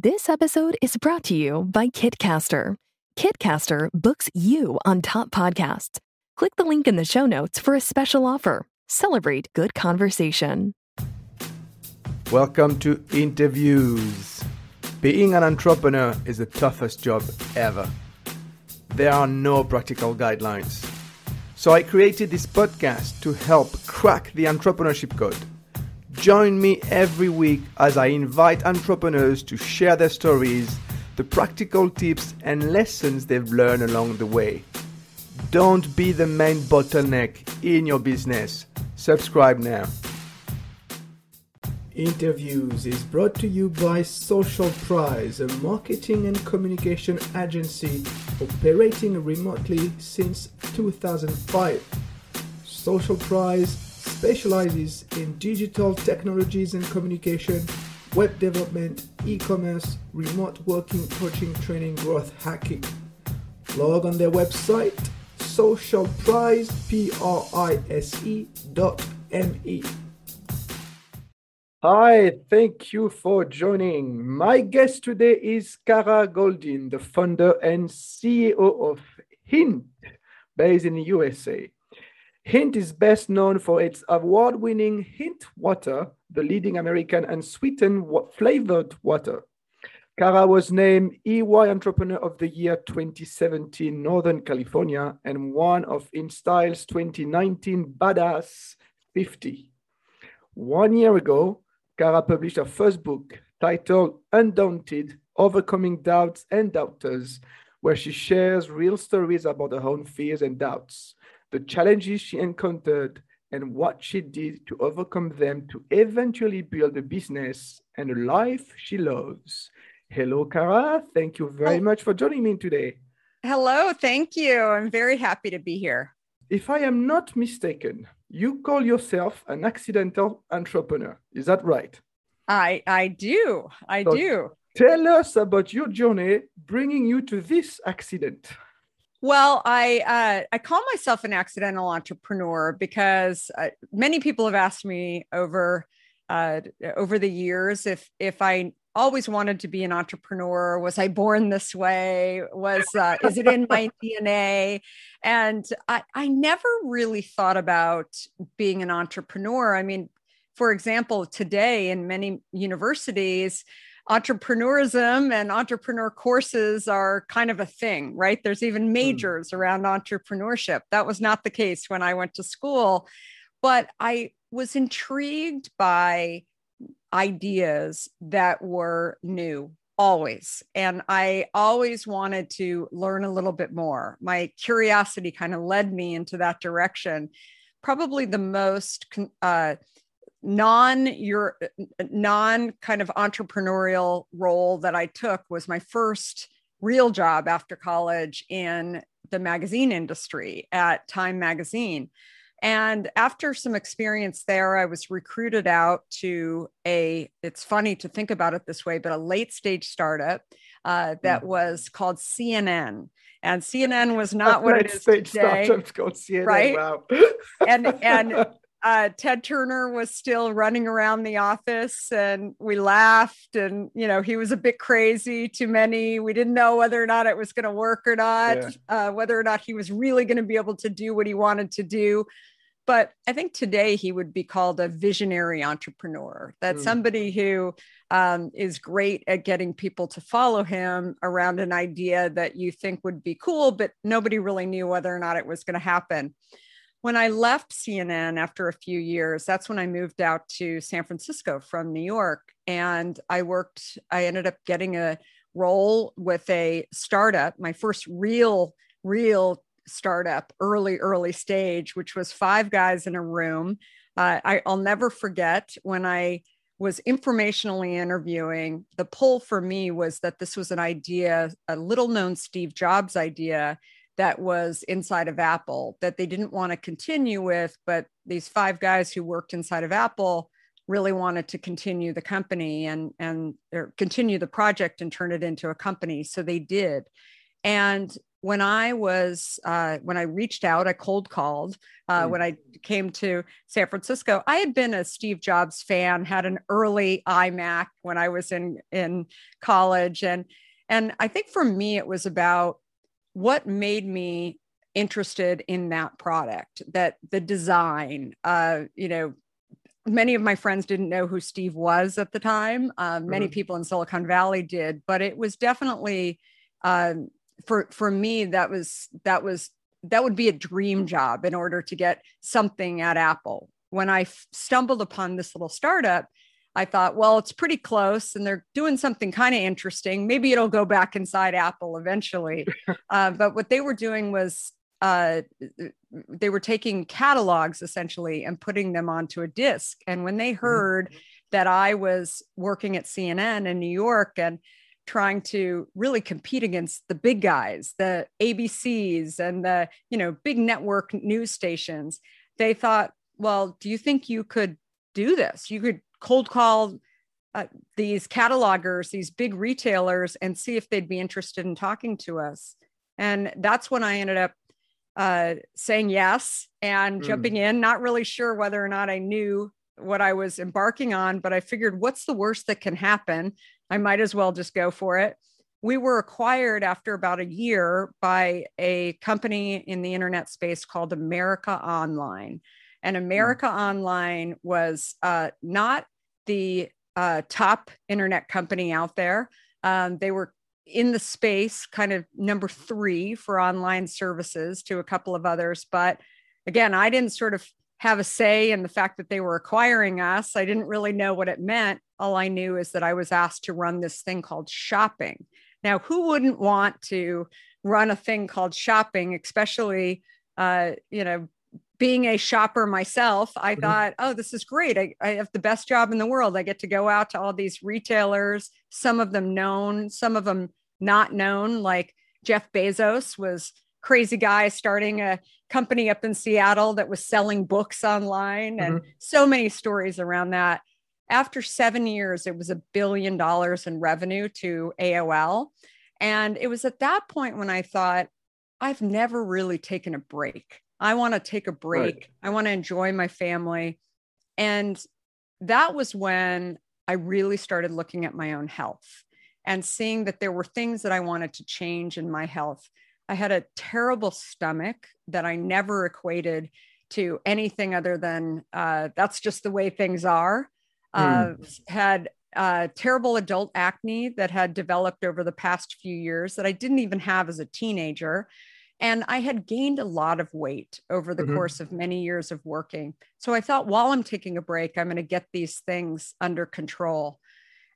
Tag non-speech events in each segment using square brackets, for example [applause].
This episode is brought to you by Kitcaster. Kitcaster books you on top podcasts. Click the link in the show notes for a special offer. Celebrate good conversation. Welcome to Interviews. Being an entrepreneur is the toughest job ever. There are no practical guidelines. So I created this podcast to help crack the entrepreneurship code. Join me every week as I invite entrepreneurs to share their stories, the practical tips and lessons they've learned along the way. Don't be the main bottleneck in your business. Subscribe now. Interviews is brought to you by Social Prize, a marketing and communication agency operating remotely since 2005. Social Prize specializes in digital technologies and communication, web development, e-commerce, remote working, coaching, training, growth hacking. Log on their website socialprize. Hi, thank you for joining. My guest today is Kara Goldin, the founder and CEO of Hint, based in the USA. Hint is best known for its award winning Hint Water, the leading American unsweetened flavored water. Kara was named EY Entrepreneur of the Year 2017 Northern California and one of InStyle's 2019 Badass 50. One year ago, Kara published her first book titled Undaunted Overcoming Doubts and Doubters, where she shares real stories about her own fears and doubts, the challenges she encountered, and what she did to overcome them to eventually build a business and a life she loves. Hello, Kara. Thank you very oh. much for joining me today. Hello, thank you. I'm very happy to be here. If I am not mistaken, you call yourself an accidental entrepreneur. Is that right? I I do. I so do. Tell us about your journey bringing you to this accident. Well, I uh, I call myself an accidental entrepreneur because uh, many people have asked me over uh, over the years if if I always wanted to be an entrepreneur. Was I born this way? Was uh, is it in my [laughs] DNA? And I I never really thought about being an entrepreneur. I mean, for example, today in many universities entrepreneurism and entrepreneur courses are kind of a thing, right? There's even hmm. majors mm. around entrepreneurship. That was not the case when I went to school, but I was intrigued by ideas that were new always and i always wanted to learn a little bit more my curiosity kind of led me into that direction probably the most uh, non your non kind of entrepreneurial role that I took was my first real job after college in the magazine industry at Time magazine. And after some experience there, I was recruited out to a, it's funny to think about it this way, but a late stage startup uh, that mm. was called CNN. And CNN was [laughs] not what it is today, called CNN, right? Wow. and and [laughs] uh, Ted Turner was still running around the office and we laughed. And, you know, he was a bit crazy to many. We didn't know whether or not it was going to work or not, yeah. uh, whether or not he was really going to be able to do what he wanted to do. But I think today he would be called a visionary entrepreneur. That's mm. somebody who um, is great at getting people to follow him around an idea that you think would be cool, but nobody really knew whether or not it was going to happen when I left CNN after a few years, that's when I moved out to San Francisco from New York. And I worked, I ended up getting a role with a startup, my first real, real startup, early, early stage, which was five guys in a room. Uh, I, I'll never forget when I was informationally interviewing. The pull for me was that this was an idea, a little known Steve Jobs idea that was inside of Apple that they didn't want to continue with, but these five guys who worked inside of Apple really wanted to continue the company and and or continue the project and turn it into a company. So they did. And when I was uh, when I reached out, I cold called uh, mm. when I came to San Francisco. I had been a Steve Jobs fan, had an early iMac when I was in in college, and and I think for me it was about what made me interested in that product, that the design, uh, you know. Many of my friends didn't know who Steve was at the time. Uh, many mm. people in Silicon Valley did, but it was definitely um, for for me that was that was that would be a dream job in order to get something at Apple. When I f- stumbled upon this little startup, I thought, well, it's pretty close and they're doing something kind of interesting. Maybe it'll go back inside Apple eventually. [laughs] uh, but what they were doing was uh, they were taking catalogs essentially and putting them onto a disk. And when they mm-hmm. heard mm-hmm. that I was working at CNN in New York and trying to really compete against the big guys, the ABCs and the, you know, big network news stations. They thought, well, do you think you could do this? You could cold call uh, these catalogers, these big retailers, and see if they'd be interested in talking to us. And that's when I ended up uh, saying yes and mm. jumping in, not really sure whether or not I knew what I was embarking on, but I figured, what's the worst that can happen? I might as well just go for it. We were acquired after about a year by a company in the internet space called America Online. And hmm. America mm. Online was uh, not the uh, top internet company out there. Um, they were in the space, kind of number three for online services to a couple of others. But again, I didn't sort of have a say in the fact that they were acquiring us. I didn't really know what it meant. All I knew is that I was asked to run this thing called shopping. Now, who wouldn't want to run a thing called shopping, especially, uh, you know, being a shopper myself, I mm-hmm. thought, oh, this is great. I, I have the best job in the world. I get to go out to all these retailers, some of them known, some of them not known, like Jeff Bezos was crazy guy starting a company up in Seattle that was selling books online and mm-hmm. so many stories around that. After seven years, it was a billion dollars in revenue to AOL. And it was at that point when I thought, I've never really taken a break. I want to take a break. Right. I want to enjoy my family. And that was when I really started looking at my own health and seeing that there were things that I wanted to change in my health. I had a terrible stomach that I never equated to anything other than uh, that's just the way things are. Uh, mm. Had uh, terrible adult acne that had developed over the past few years that I didn't even have as a teenager. And I had gained a lot of weight over the mm-hmm. course of many years of working. So I thought while I'm taking a break, I'm going to get these things under control.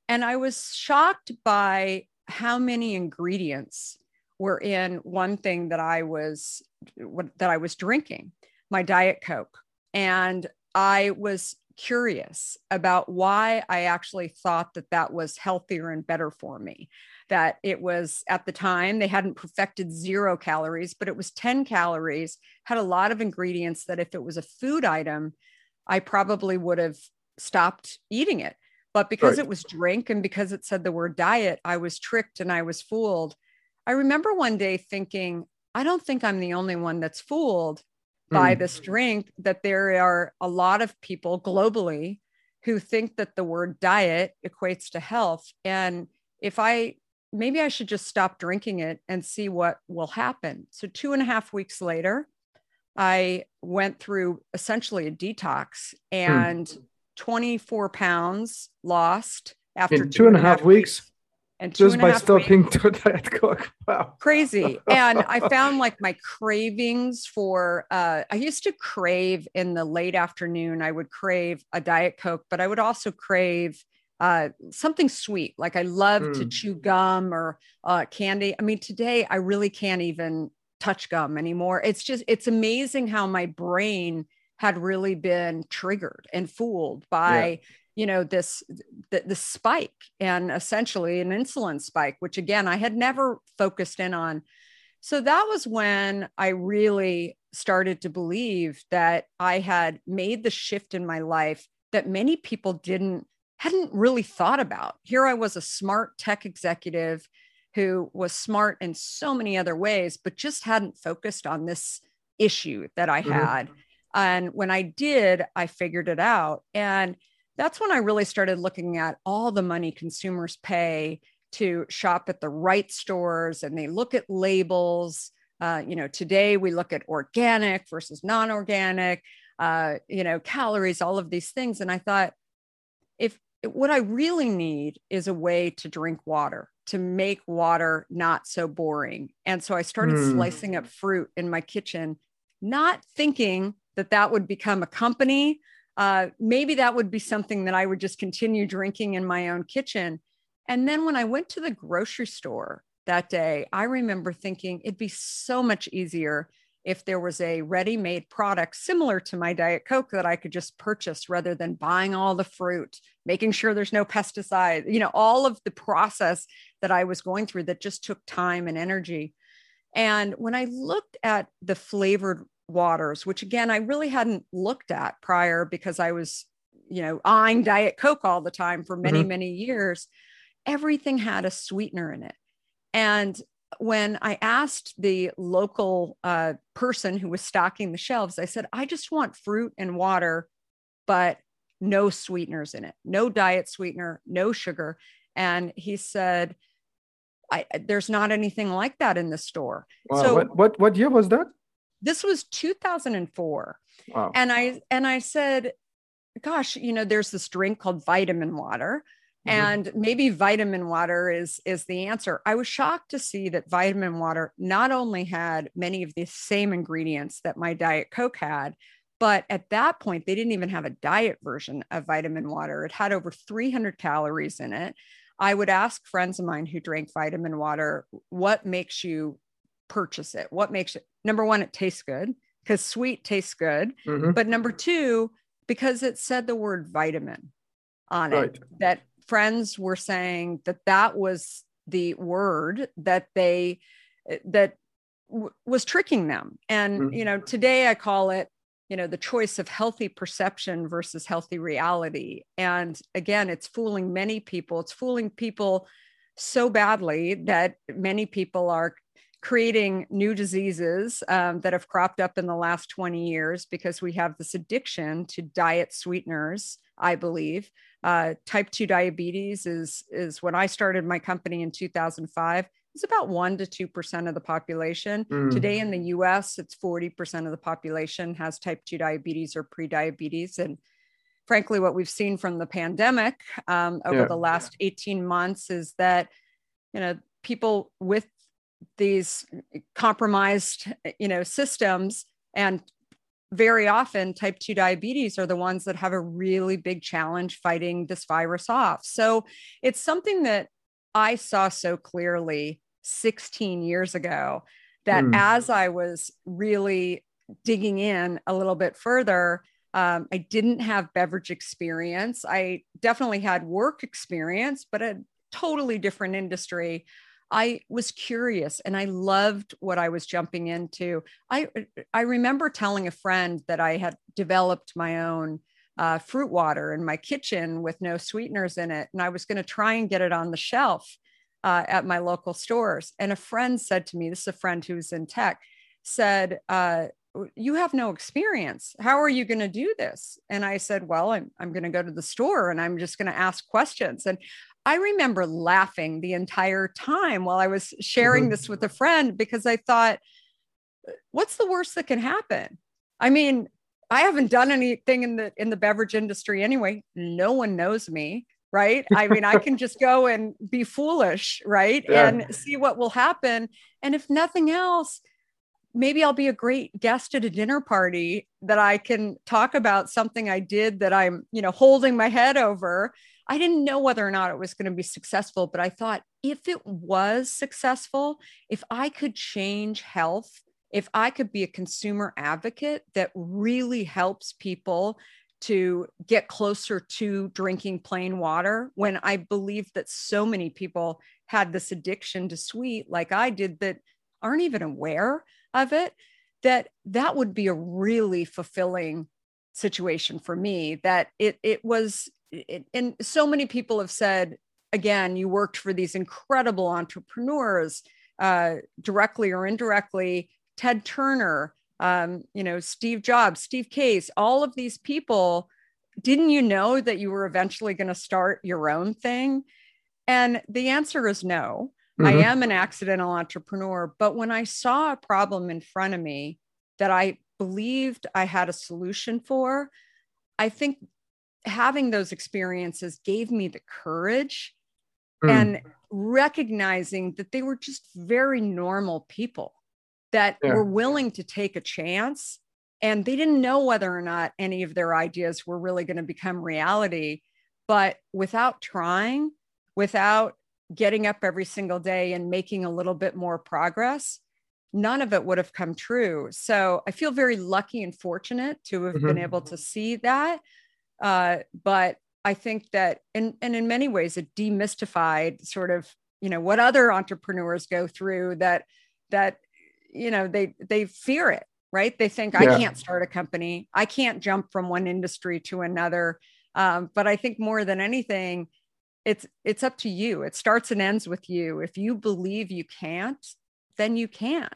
And I was shocked by how many ingredients were in one thing that I was that I was drinking, my diet coke. And I was curious about why I actually thought that that was healthier and better for me. That it was at the time, they hadn't perfected zero calories, but it was 10 calories, had a lot of ingredients that if it was a food item, I probably would have stopped eating it. But because right. it was drink and because it said the word diet, I was tricked and I was fooled. I remember one day thinking, I don't think I'm the only one that's fooled by mm. this drink, that there are a lot of people globally who think that the word diet equates to health. And if I maybe I should just stop drinking it and see what will happen. So, two and a half weeks later, I went through essentially a detox hmm. and mm. 24 pounds lost after In two and a half weeks. weeks and just by stopping to diet coke wow crazy [laughs] and i found like my cravings for uh, i used to crave in the late afternoon i would crave a diet coke but i would also crave uh, something sweet like i love mm. to chew gum or uh, candy. I mean today i really can't even touch gum anymore. It's just it's amazing how my brain had really been triggered and fooled by yeah. you know this the, the spike and essentially an insulin spike which again i had never focused in on. So that was when i really started to believe that i had made the shift in my life that many people didn't hadn't really thought about here i was a smart tech executive who was smart in so many other ways, but just hadn't focused on this issue that I mm-hmm. had. And when I did, I figured it out. And that's when I really started looking at all the money consumers pay to shop at the right stores and they look at labels. Uh, you know, today we look at organic versus non organic, uh, you know, calories, all of these things. And I thought, what I really need is a way to drink water, to make water not so boring. And so I started mm. slicing up fruit in my kitchen, not thinking that that would become a company. Uh, maybe that would be something that I would just continue drinking in my own kitchen. And then when I went to the grocery store that day, I remember thinking it'd be so much easier if there was a ready made product similar to my Diet Coke that I could just purchase rather than buying all the fruit, making sure there's no pesticide, you know, all of the process that I was going through that just took time and energy. And when I looked at the flavored waters, which again, I really hadn't looked at prior because I was, you know, eyeing Diet Coke all the time for many, mm-hmm. many years, everything had a sweetener in it. And when I asked the local uh, person who was stocking the shelves, I said, I just want fruit and water, but no sweeteners in it, no diet sweetener, no sugar. And he said, there's not anything like that in the store. Wow. So what, what, what year was that? This was 2004. Wow. And I, and I said, gosh, you know, there's this drink called vitamin water. And maybe vitamin water is is the answer. I was shocked to see that vitamin water not only had many of the same ingredients that my diet coke had but at that point they didn't even have a diet version of vitamin water. It had over 300 calories in it. I would ask friends of mine who drank vitamin water what makes you purchase it? What makes it? Number one it tastes good because sweet tastes good. Mm-hmm. but number two because it said the word vitamin on right. it that friends were saying that that was the word that they that w- was tricking them. And mm-hmm. you know today i call it you know the choice of healthy perception versus healthy reality. And again it's fooling many people. It's fooling people so badly that many people are creating new diseases um, that have cropped up in the last 20 years because we have this addiction to diet sweeteners i believe uh, type 2 diabetes is is when i started my company in 2005 it's about 1 to 2% of the population mm. today in the us it's 40% of the population has type 2 diabetes or pre-diabetes and frankly what we've seen from the pandemic um, over yeah. the last 18 months is that you know people with these compromised you know systems and very often type 2 diabetes are the ones that have a really big challenge fighting this virus off. So it's something that I saw so clearly 16 years ago that mm. as I was really digging in a little bit further, um, I didn't have beverage experience. I definitely had work experience, but a totally different industry. I was curious and I loved what I was jumping into. I I remember telling a friend that I had developed my own uh, fruit water in my kitchen with no sweeteners in it, and I was going to try and get it on the shelf uh, at my local stores. And a friend said to me, "This is a friend who's in tech," said. Uh, you have no experience. How are you going to do this? And I said, Well, I'm, I'm going to go to the store and I'm just going to ask questions. And I remember laughing the entire time while I was sharing mm-hmm. this with a friend because I thought, what's the worst that can happen? I mean, I haven't done anything in the in the beverage industry anyway. No one knows me, right? I mean, I can just go and be foolish, right? Yeah. And see what will happen. And if nothing else, maybe I'll be a great guest at a dinner party that I can talk about something I did that I'm, you know, holding my head over I didn't know whether or not it was going to be successful, but I thought if it was successful, if I could change health, if I could be a consumer advocate that really helps people to get closer to drinking plain water, when I believe that so many people had this addiction to sweet, like I did, that aren't even aware of it, that that would be a really fulfilling situation for me that it it was it, and so many people have said again, you worked for these incredible entrepreneurs, uh, directly or indirectly. Ted Turner, um, you know, Steve Jobs, Steve Case, all of these people. Didn't you know that you were eventually going to start your own thing? And the answer is no. Mm-hmm. I am an accidental entrepreneur. But when I saw a problem in front of me that I believed I had a solution for, I think having those experiences gave me the courage mm. and recognizing that they were just very normal people that yeah. were willing to take a chance and they didn't know whether or not any of their ideas were really going to become reality but without trying without getting up every single day and making a little bit more progress none of it would have come true so i feel very lucky and fortunate to have mm-hmm. been able to see that uh, but I think that, and, and in many ways, it demystified sort of, you know, what other entrepreneurs go through that, that, you know, they, they fear it, right? They think yeah. I can't start a company. I can't jump from one industry to another. Um, but I think more than anything, it's, it's up to you. It starts and ends with you. If you believe you can't, then you can't.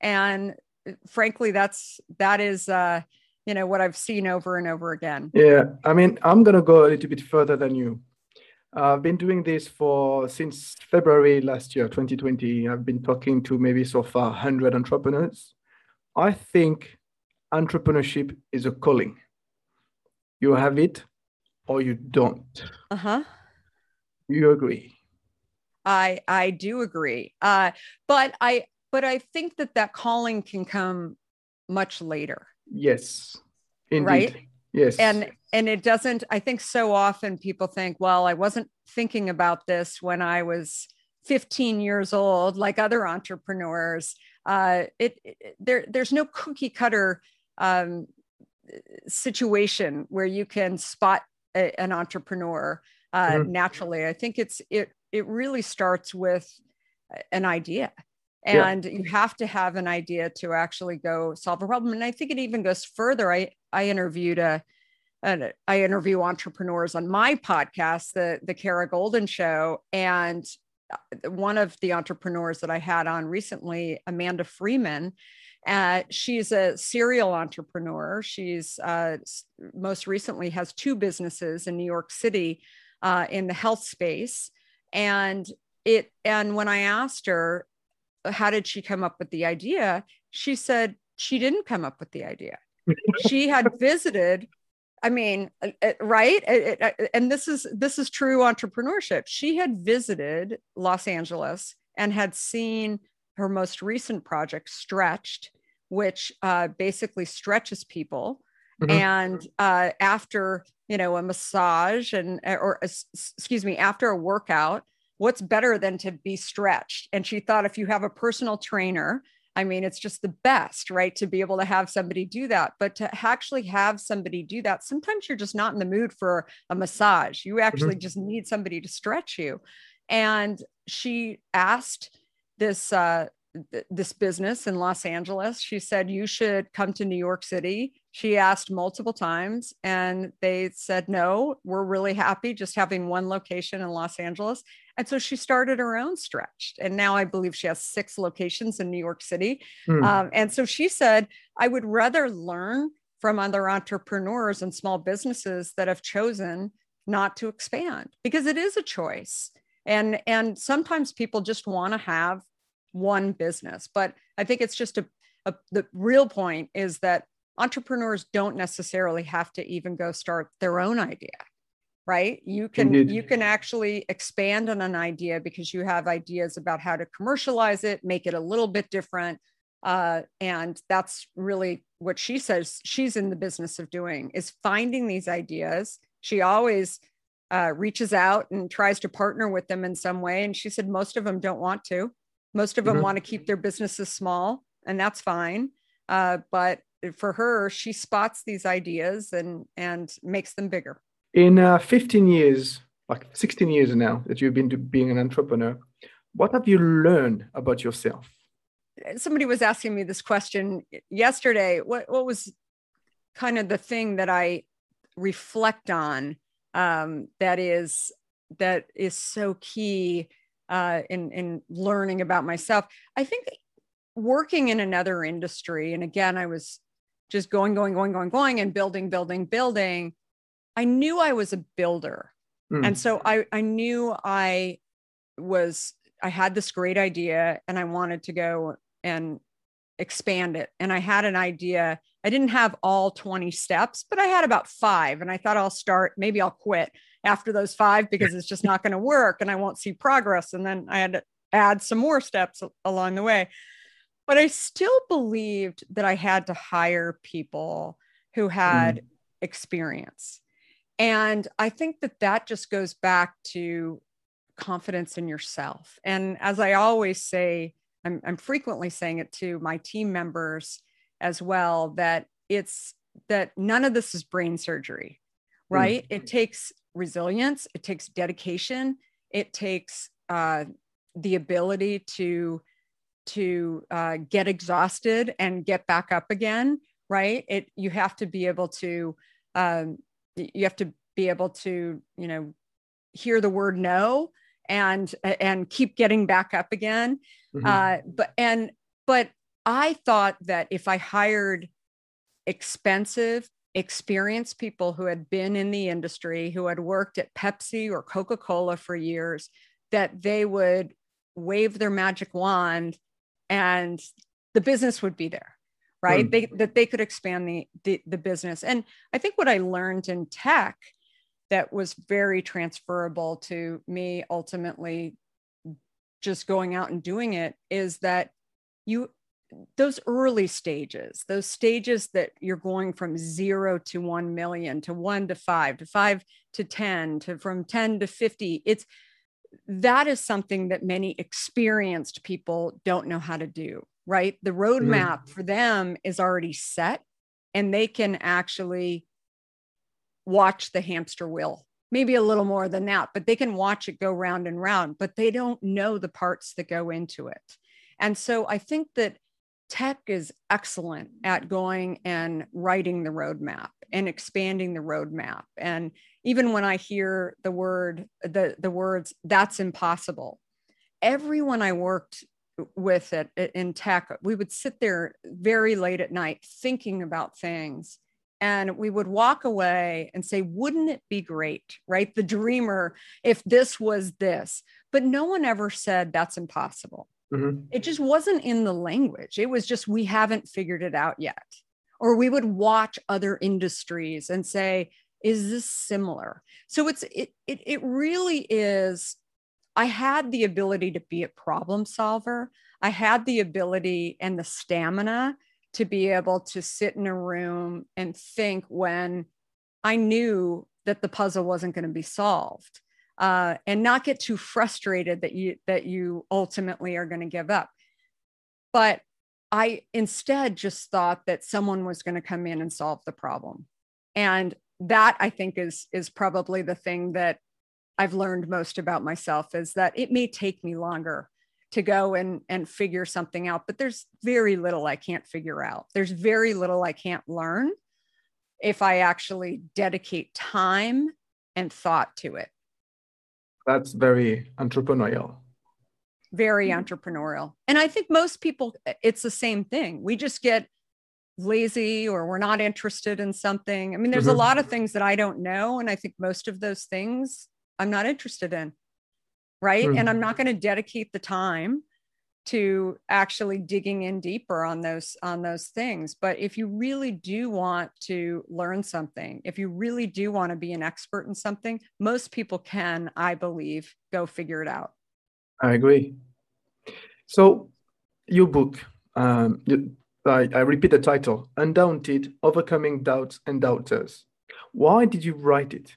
And uh, frankly, that's, that is, uh, you know what I've seen over and over again. Yeah, I mean, I'm gonna go a little bit further than you. I've been doing this for since February last year, 2020. I've been talking to maybe so far 100 entrepreneurs. I think entrepreneurship is a calling. You have it or you don't. Uh huh. You agree? I I do agree. Uh, but I but I think that that calling can come much later. Yes. Indeed. Right. Yes. And and it doesn't I think so often people think, well, I wasn't thinking about this when I was 15 years old like other entrepreneurs. Uh it, it there there's no cookie cutter um situation where you can spot a, an entrepreneur uh, mm-hmm. naturally. I think it's it it really starts with an idea and yeah. you have to have an idea to actually go solve a problem and i think it even goes further i i interviewed a, a I interview entrepreneurs on my podcast the the kara Goldin show and uh, one of the entrepreneurs that i had on recently amanda freeman uh, she's a serial entrepreneur she's uh, most recently has two businesses in new york city uh, in the health space and it and when i asked her how did she come up with the idea? She said she didn't come up with the idea. she had [laughs] visited I mean, uh, uh, right? Uh, and this is this is true entrepreneurship. She had visited Los Angeles and had seen her most recent project, Stretched, which uh, basically stretches people. Mm-hmm. And uh, after you know a massage and or excuse me, after a workout, what's better than to be stretched? And she thought if you have a personal trainer, I mean, it's just the best, right? To be able to have somebody do that. But to actually have somebody do that, sometimes you're just not in the mood for a massage. You actually mm-hmm. just need somebody to stretch you. And she asked this uh, th- this business in Los Angeles. She said you should come to New York City. She asked multiple times, and they said no. We're really happy just having one location in Los Angeles. And so she started her own stretch. And now I believe she has six locations in New York City. Hmm. Um, and so she said, I would rather learn from other entrepreneurs and small businesses that have chosen not to expand because it is a choice. And, and sometimes people just want to have one business. But I think it's just a, a the real point is that entrepreneurs don't necessarily have to even go start their own idea right you can Indeed. you can actually expand on an idea because you have ideas about how to commercialize it make it a little bit different uh, and that's really what she says she's in the business of doing is finding these ideas she always uh, reaches out and tries to partner with them in some way and she said most of them don't want to most of them mm-hmm. want to keep their businesses small and that's fine uh, but for her she spots these ideas and and makes them bigger in uh, 15 years, like 16 years now that you've been being an entrepreneur, what have you learned about yourself? Somebody was asking me this question yesterday. What, what was kind of the thing that I reflect on um, that is that is so key uh, in in learning about myself. I think working in another industry, and again, I was just going, going, going, going, going, and building, building, building. I knew I was a builder, mm. and so I I knew I was I had this great idea, and I wanted to go and expand it. And I had an idea. I didn't have all 20 steps, but I had about five. And I thought I'll start, maybe I'll quit after those five because it's just not going to work and I won't see progress. And then I had to add some more steps along the way. But I still believed that I had to hire people who had mm. experience. And I think that that just goes back to confidence in yourself. And as I always say, I'm, I'm frequently saying it to my team members as well that it's that none of this is brain surgery, right? Mm. It takes resilience, it takes dedication, it takes uh, the ability to to uh, get exhausted and get back up again, right? It you have to be able to um, you have to be able to you know hear the word no and and keep getting back up again. Mm-hmm. Uh, but and but I thought that if I hired expensive experienced people who had been in the industry, who had worked at Pepsi or Coca Cola for years, that they would wave their magic wand and the business would be there right mm. they, that they could expand the, the, the business and i think what i learned in tech that was very transferable to me ultimately just going out and doing it is that you those early stages, those stages that you're going from zero to 1 million to one to five to five to 10 to from 10 to 50, it's that is something that many experienced people don't know how to do, right? The roadmap mm-hmm. for them is already set and they can actually watch the hamster wheel maybe a little more than that, but they can watch it go round and round, but they don't know the parts that go into it. And so I think that tech is excellent at going and writing the roadmap and expanding the roadmap and even when i hear the word the the words that's impossible everyone i worked with it in tech we would sit there very late at night thinking about things and we would walk away and say wouldn't it be great right the dreamer if this was this but no one ever said that's impossible Mm-hmm. It just wasn't in the language. It was just, we haven't figured it out yet. Or we would watch other industries and say, is this similar? So it's, it, it, it really is. I had the ability to be a problem solver. I had the ability and the stamina to be able to sit in a room and think when I knew that the puzzle wasn't going to be solved uh, and not get too frustrated that you that you ultimately are going to give up but i instead just thought that someone was going to come in and solve the problem and that i think is is probably the thing that i've learned most about myself is that it may take me longer to go and and figure something out but there's very little i can't figure out. There's very little i can't learn if i actually dedicate time and thought to it. That's very entrepreneurial. Very mm-hmm. entrepreneurial. And i think most people it's the same thing. We just get lazy or we're not interested in something. I mean there's mm-hmm. a lot of things that i don't know and i think most of those things i'm not interested in right? Mm-hmm. and i'm not going to dedicate the time to actually digging in deeper on those on those things. But if you really do want to learn something if you really do want to be an expert in something most people can i believe go figure it out. I agree. So your book um, you, I, I repeat the title undaunted overcoming doubts and doubters why did you write it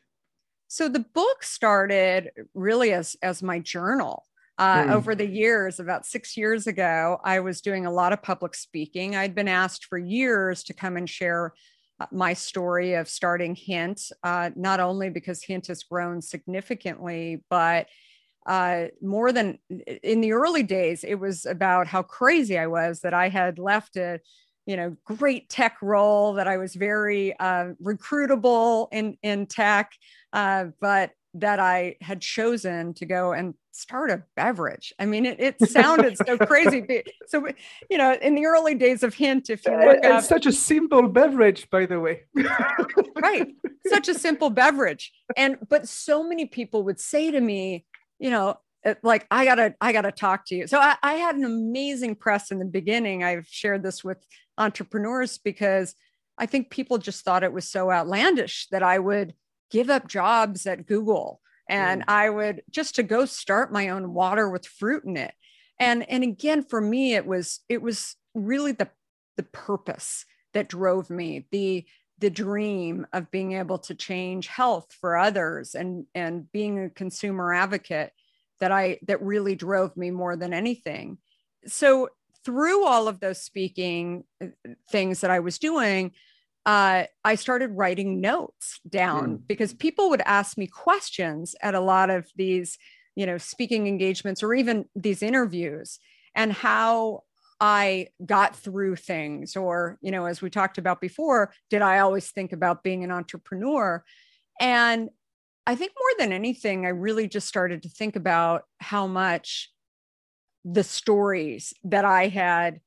so the book started really as as my journal uh, mm. over the years, about six years ago, I was doing a lot of public speaking. I'd been asked for years to come and share uh, my story of starting Hint, uh, not only because Hint has grown significantly, but uh, more than in the early days, it was about how crazy I was that I had left a you know great tech role that I was very uh, recruitable in in tech, uh, but that I had chosen to go and start a beverage. I mean, it, it [laughs] sounded so crazy. So, you know, in the early days of Hint, if you look up, such a simple beverage, by the way. right. Such a simple beverage. And, but so many people would say to me, you know, like I gotta, I gotta talk to you. So I, I had an amazing press in the beginning. I've shared this with entrepreneurs because I think people just thought it was so outlandish that I would give up jobs at Google and mm. I would just to go start my own water with fruit in it. And and again for me it was it was really the the purpose that drove me, the the dream of being able to change health for others and and being a consumer advocate that I that really drove me more than anything. So through all of those speaking uh, things that I was doing, uh, I started writing notes down mm. because people would ask me questions at a lot of these, you know, speaking engagements or even these interviews, and how I got through things, or, you know, as we talked about before, did I always think about being an entrepreneur? And I think more than anything, I really just started to think about how much the stories that I had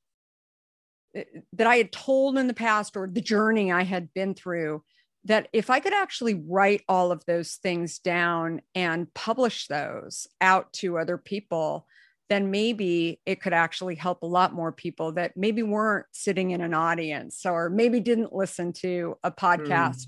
eh, that I had told in the past or the journey I had been through that if I could actually write all of those things down and publish those out to other people, then maybe it could actually help a lot more people that maybe weren't sitting in an audience or maybe didn't listen to a podcast. Mm.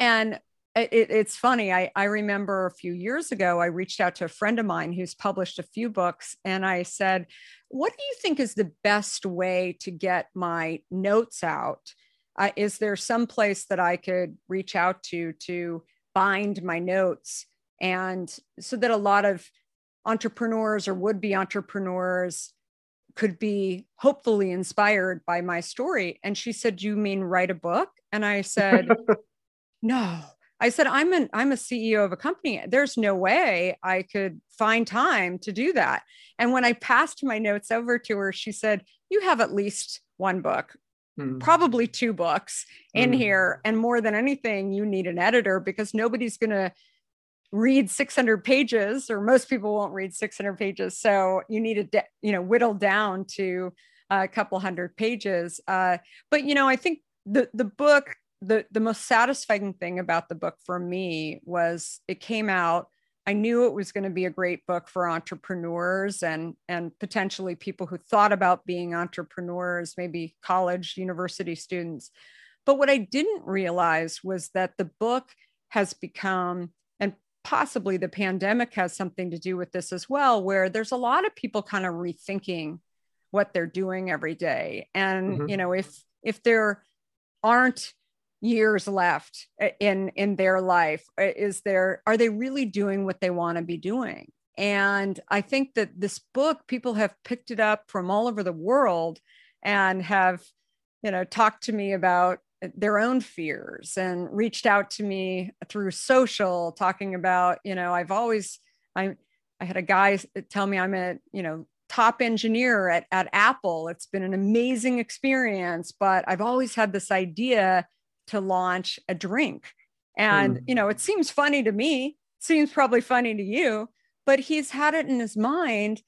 And it, it's funny. I, I remember a few years ago, I reached out to a friend of mine who's published a few books, and I said, What do you think is the best way to get my notes out? Uh, is there some place that I could reach out to to bind my notes? And so that a lot of entrepreneurs or would be entrepreneurs could be hopefully inspired by my story. And she said, You mean write a book? And I said, [laughs] No, I said, I'm an I'm a CEO of a company. There's no way I could find time to do that. And when I passed my notes over to her, she said, You have at least one book, mm. probably two books in mm. here. And more than anything, you need an editor because nobody's gonna read 600 pages or most people won't read 600 pages. So you need to you know whittle down to a couple hundred pages. Uh, but you know i think the the book the the most satisfying thing about the book for me was it came out i knew it was going to be a great book for entrepreneurs and and potentially people who thought about being entrepreneurs maybe college university students. But what i didn't realize was that the book has become possibly the pandemic has something to do with this as well where there's a lot of people kind of rethinking what they're doing every day and mm-hmm. you know if if there aren't years left in in their life is there are they really doing what they want to be doing and i think that this book people have picked it up from all over the world and have you know talked to me about their own fears and reached out to me through social talking about you know i've always i i had a guy tell me i'm a you know top engineer at, at apple it's been an amazing experience but i've always had this idea to launch a drink. And, mm. you know, it seems funny to me, seems probably funny to you, but he's had it in his mind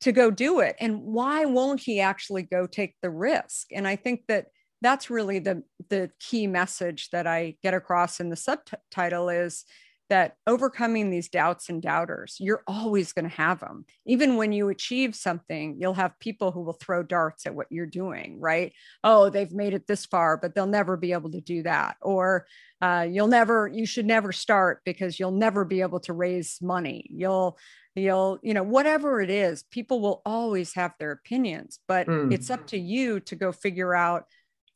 to go do it. And why won't he actually go take the risk? And I think that that's really the the key message that I get across in the subtitle is that overcoming these doubts and doubters, you're always going to have them. Even when you achieve something, you'll have people who will throw darts at what you're doing, right? Oh, they've made it this far, but they'll never be able to do that. Or uh, you'll never, you should never start because you'll never be able to raise money. You'll, you'll, you know, whatever it is, people will always have their opinions, but mm. it's up to you to go figure out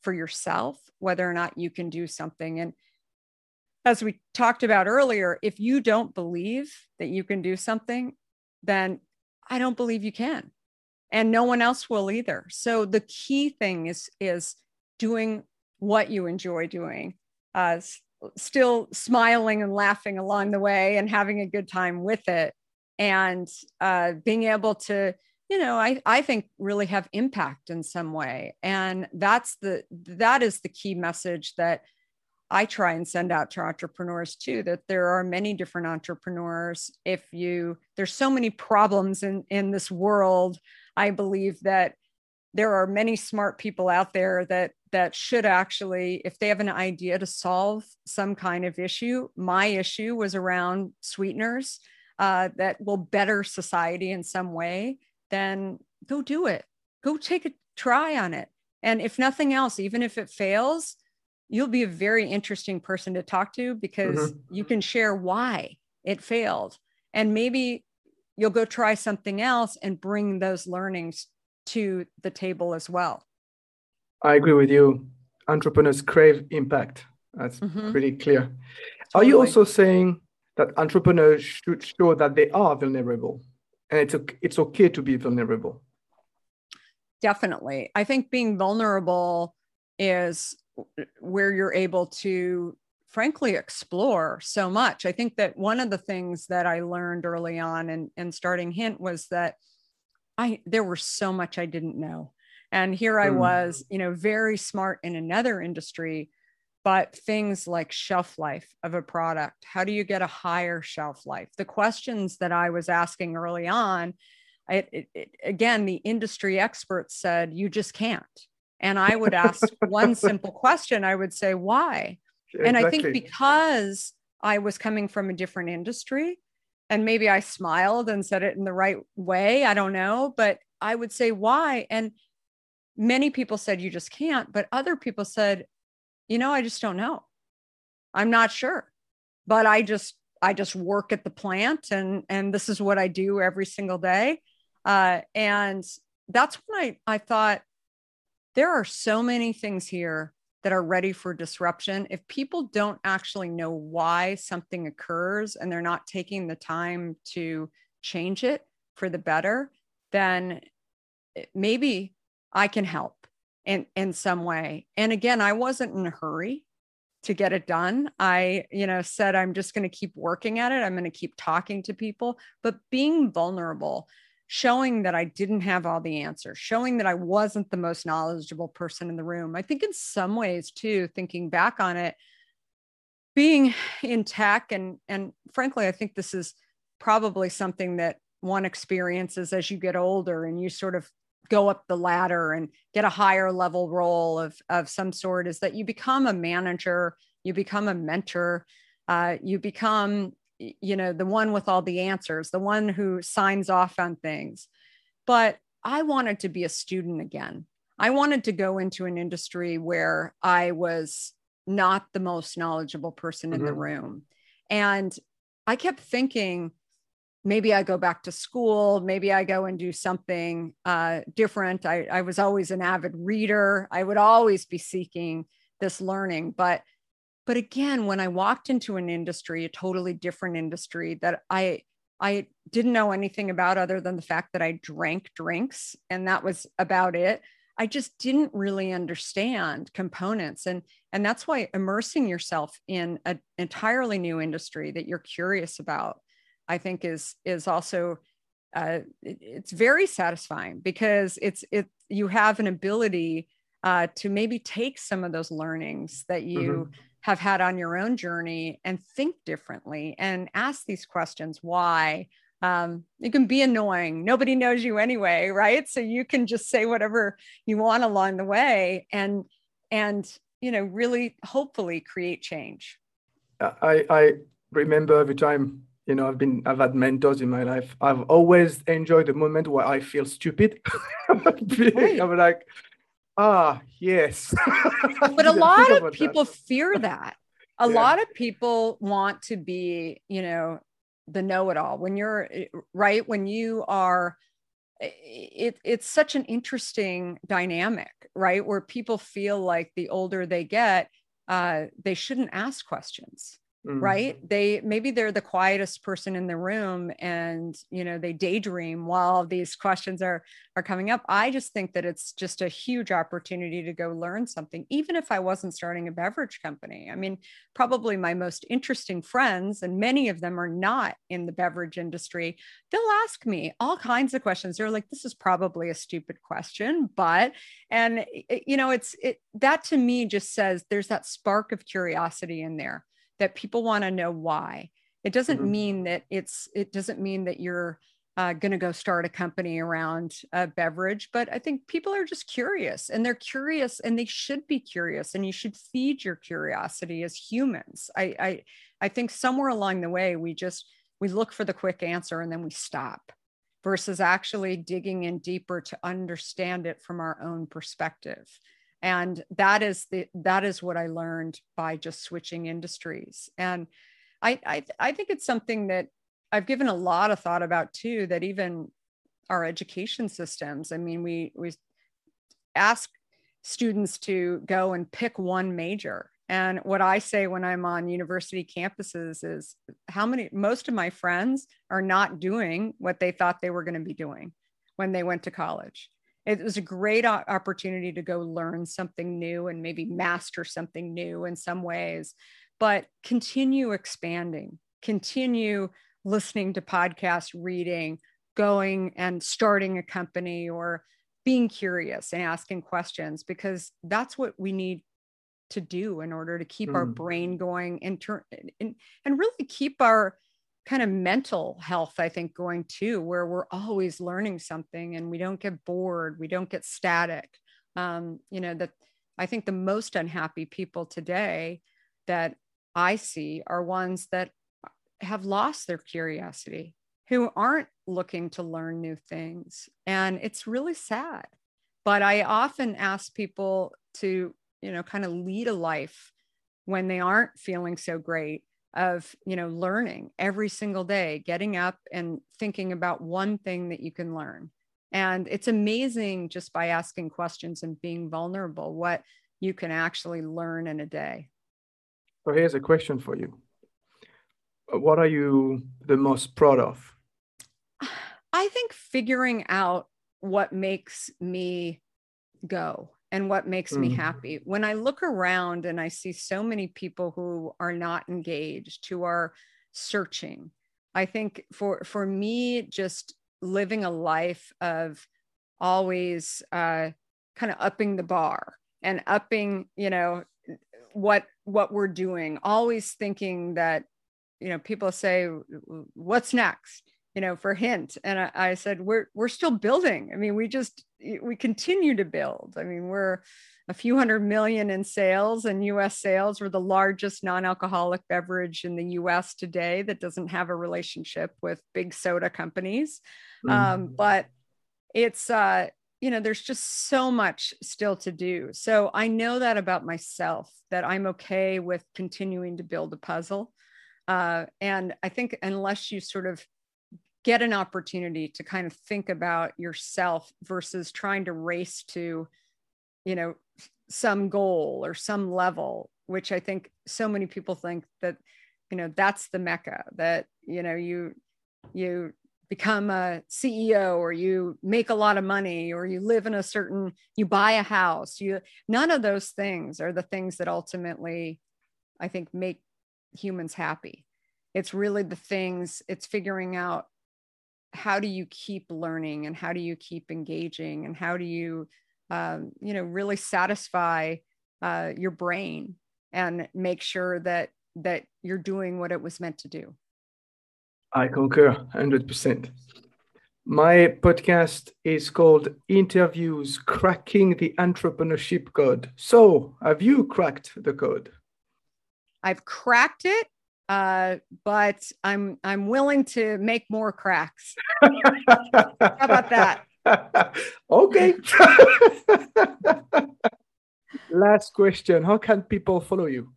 for yourself whether or not you can do something. And as we talked about earlier, if you don't believe that you can do something, then I don't believe you can. And no one else will either. So the key thing is is doing what you enjoy doing, uh, still smiling and laughing along the way and having a good time with it, and uh, being able to, you know, I I think really have impact in some way. And that's the that is the key message that I try and send out to entrepreneurs too that there are many different entrepreneurs. If you, there's so many problems in, in this world. I believe that there are many smart people out there that that should actually if they have an idea to solve some kind of issue my issue was around sweeteners uh, that will better society in some way then go do it. Go take a try on it. And if nothing else even if it fails you'll be a very interesting person to talk to because mm-hmm. you can share why it failed. And maybe you'll go try something else and bring those learnings to the table as well. I agree with you. Entrepreneurs crave impact. That's mm-hmm. pretty clear. Totally. are you also saying that entrepreneurs should show that they are vulnerable and it's okay, it's okay to be vulnerable definitely i think being vulnerable is where you're able to frankly explore so much. I think that one of the things that I learned early on and, and starting hint was that I there was so much I didn't know. And here I mm. was, you know, very smart in another industry, but things like shelf life of a product, how do you get a higher shelf life? The questions that I was asking early on, it, it, it, again, the industry experts said, you just can't and I would ask one [laughs] simple question. I would say, why? Exactly. And I think because I was coming from a different industry, and maybe I smiled and said it in the right way. I don't know, but I would say, why? And many people said, you just can't. But other people said, you know, I just don't know. I'm not sure. But I just, I just work at the plant and and this is what I do every single day. Uh, and that's when I I thought, there are so many things here that are ready for disruption. If people don't actually know why something occurs and they're not taking the time to change it for the better, then maybe I can help in, in some way. And again, I wasn't in a hurry to get it done. I, you know, said I'm just going to keep working at it. I'm going to keep talking to people, but being vulnerable showing that I didn't have all the answers, showing that I wasn't the most knowledgeable person in the room. I think in some ways too, thinking back on it, being in tech and and frankly, I think this is probably something that one experiences as you get older and you sort of go up the ladder and get a higher level role of of some sort is that you become a manager, you become a mentor, uh, you become you know the one with all the answers the one who signs off on things. But i wanted to be a student again. I wanted to go into an industry where i was not the most knowledgeable person in mm-hmm. the room. And i kept thinking maybe i go back to school maybe i go and do something uh, different. I, I was always an avid reader. I would always be seeking this learning but but again when i walked into an industry a totally different industry that i i didn't know anything about other than the fact that i drank drinks and that was about it i just didn't really understand components. And and that's why immersing yourself in an entirely new industry that you're curious about i think is is also uh, it, it's very satisfying because it's it you have an ability uh, to maybe take some of those learnings that you mm-hmm have had on your own journey and think differently and ask these questions why um, it can be annoying. Nobody knows you anyway right? So you can just say whatever you want along the way and and you know really hopefully create change. I i remember every time you know i've been i've had mentors in my life i've always enjoyed the moment where i feel stupid [laughs] i'm like Ah, yes. [laughs] but a lot of people that. fear that. A yeah. lot of people want to be, you know, the know-it-all. When you're eh, right, when you are eh, it, it's such an interesting dynamic, right? Where people feel like the older they get, uh, they shouldn't ask questions. Mm. right? They maybe they're the quietest person in the room and you know they daydream while these questions are are coming up. I just think that it's just a huge opportunity to go learn something even if i wasn't starting a beverage company. I mean probably my most interesting friends and many of them are not in the beverage industry they'll ask me all kinds of questions. They're like this is probably a stupid question but and you know it's it that to me just says there's that spark of curiosity in there that people want to know why. It doesn't mm-hmm. mean that it's, it doesn't mean that you're uh, going to go start a company around a beverage, but I think people are just curious and they're curious and they should be curious and you should feed your curiosity as humans. I, I, I think somewhere along the way, we just, we look for the quick answer and then we stop versus actually digging in deeper to understand it from our own perspective and that is the that is what i learned by just switching industries. And I, I i think it's something that i've given a lot of thought about too that even our education systems i mean we we ask students to go and pick one major. And what i say when i'm on university campuses is how many most of my friends are not doing what they thought they were going to be doing when they went to college it was a great opportunity to go learn something new and maybe master something new in some ways but continue expanding continue listening to podcasts reading going and starting a company or being curious and asking questions because that's what we need to do in order to keep mm. our brain going and, turn, and, and really keep our kind of mental health, I think, going too, where we're always learning something and we don't get bored, we don't get static. Um, you know, that I think the most unhappy people today that I see are ones that have lost their curiosity, who aren't looking to learn new things. And it's really sad. But I often ask people to, you know, kind of lead a life when they aren't feeling so great of you know learning every single day getting up and thinking about one thing that you can learn. And it's amazing just by asking questions and being vulnerable what you can actually learn in a day. So here's a question for you. Uh, what are you the most proud of? [sighs] I think figuring out what makes me go and what makes mm. me happy. When I look around and I see so many people who are not engaged, who are searching, I think for for me, just living a life of always uh, kind of upping the bar and upping, you know, what what we're doing, always thinking that, you know, people say, what's next? You know, for hint. And I, I, said, we're, we're still building. I mean, we just, we continue to build. I mean, we're a few hundred million in sales and US sales. We're the largest non-alcoholic beverage in the US today that doesn't have a relationship with big soda companies. Mm. Um, but it's, uh, you know, there's just so much still to do. So I know that about myself, that I'm okay with continuing to build a puzzle. Uh, and I think unless you sort of get an opportunity to kind of think about yourself versus trying to race to you know some goal or some level which i think so many people think that you know that's the mecca that you know you you become a ceo or you make a lot of money or you live in a certain you buy a house. You none of those things are the things that ultimately i think make humans happy. It's really the things it's figuring out how do you keep learning and how do you keep engaging and how do you um, you know really satisfy uh, your brain and make sure that that you're doing what it was meant to do? I concur 100% my podcast is called interviews cracking the entrepreneurship code. So have you cracked the code? I've cracked it uh, but I'm I'm willing to make more cracks. How about that? [laughs] okay. [laughs] Last question: How can people follow you?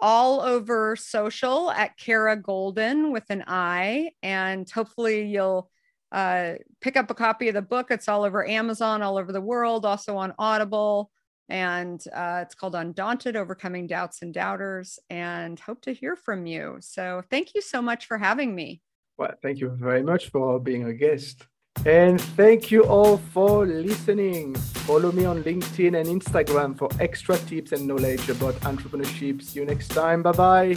All over social at Kara Goldin with an I, and hopefully you'll uh, pick up a copy of the book. It's all over Amazon, all over the world, also on Audible. And uh, it's called Undaunted Overcoming Doubts and Doubters, and hope to hear from you. So, thank you so much for having me. Well, thank you very much for being a guest. And thank you all for listening. Follow me on LinkedIn and Instagram for extra tips and knowledge about entrepreneurship. See you next time. Bye bye.